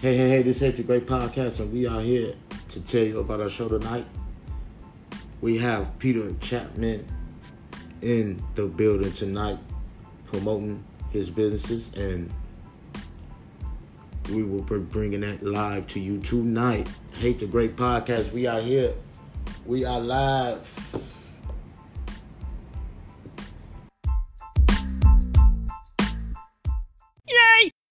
Hey, hey, hey, this is a great podcast, and we are here to tell you about our show tonight. We have Peter Chatman in the building tonight promoting his businesses, and we will be bringing that live to you tonight. Hate the Great Podcast. We are here. We are live.